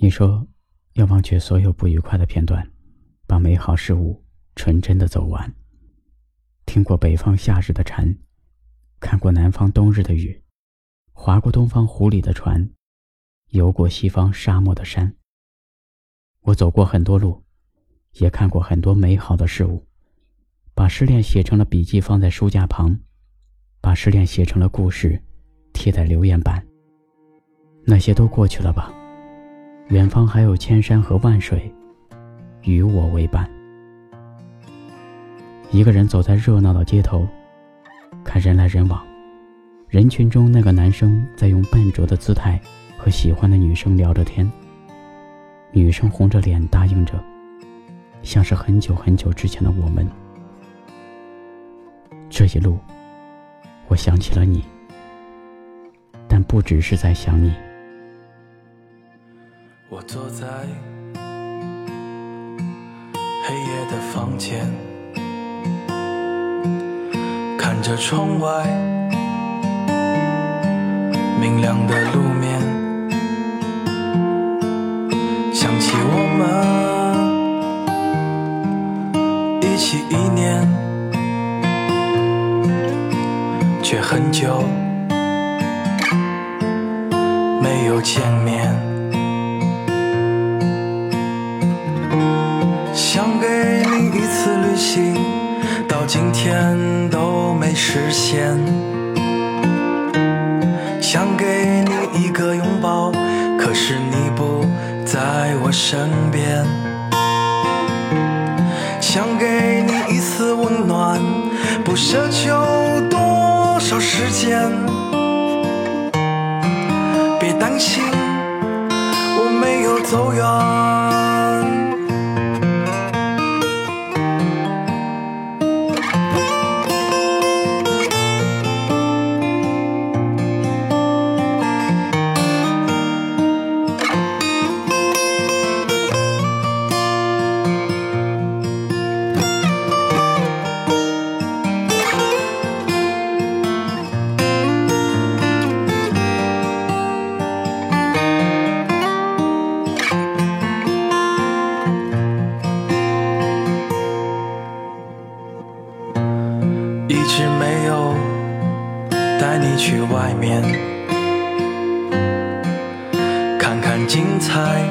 你说，要忘却所有不愉快的片段，把美好事物纯真的走完。听过北方夏日的蝉，看过南方冬日的雨，划过东方湖里的船，游过西方沙漠的山。我走过很多路，也看过很多美好的事物，把失恋写成了笔记，放在书架旁，把失恋写成了故事，贴在留言板。那些都过去了吧。远方还有千山和万水，与我为伴。一个人走在热闹的街头，看人来人往，人群中那个男生在用笨拙的姿态和喜欢的女生聊着天。女生红着脸答应着，像是很久很久之前的我们。这一路，我想起了你，但不只是在想你。我坐在黑夜的房间，看着窗外明亮的路面，想起我们一起一年，却很久没有见面。旅行到今天都没实现，想给你一个拥抱，可是你不在我身边。想给你一丝温暖，不奢求多少时间。别担心，我没有走远。一直没有带你去外面看看精彩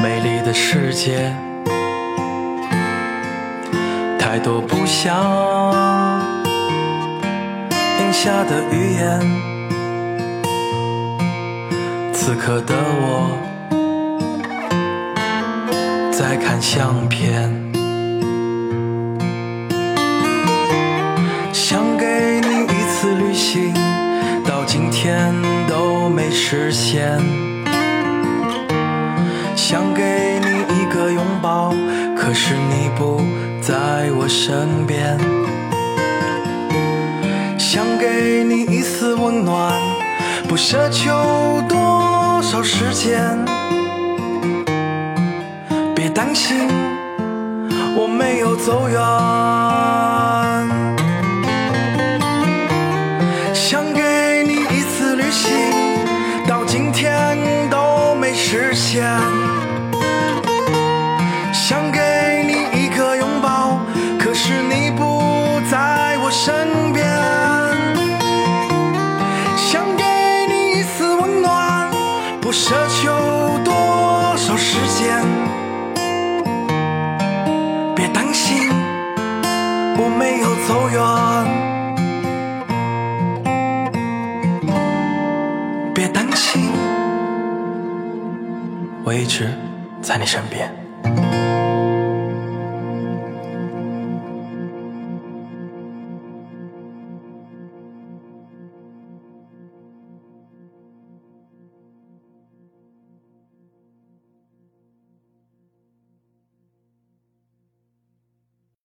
美丽的世界，太多不想应下的语言。此刻的我在看相片。今天都没实现，想给你一个拥抱，可是你不在我身边。想给你一丝温暖，不奢求多少时间。别担心，我没有走远。都没实现想给你一个拥抱，可是你不在我身边。想给你一丝温暖，不奢求多少时间。别担心，我没有走远。别担心。我一直在你身边。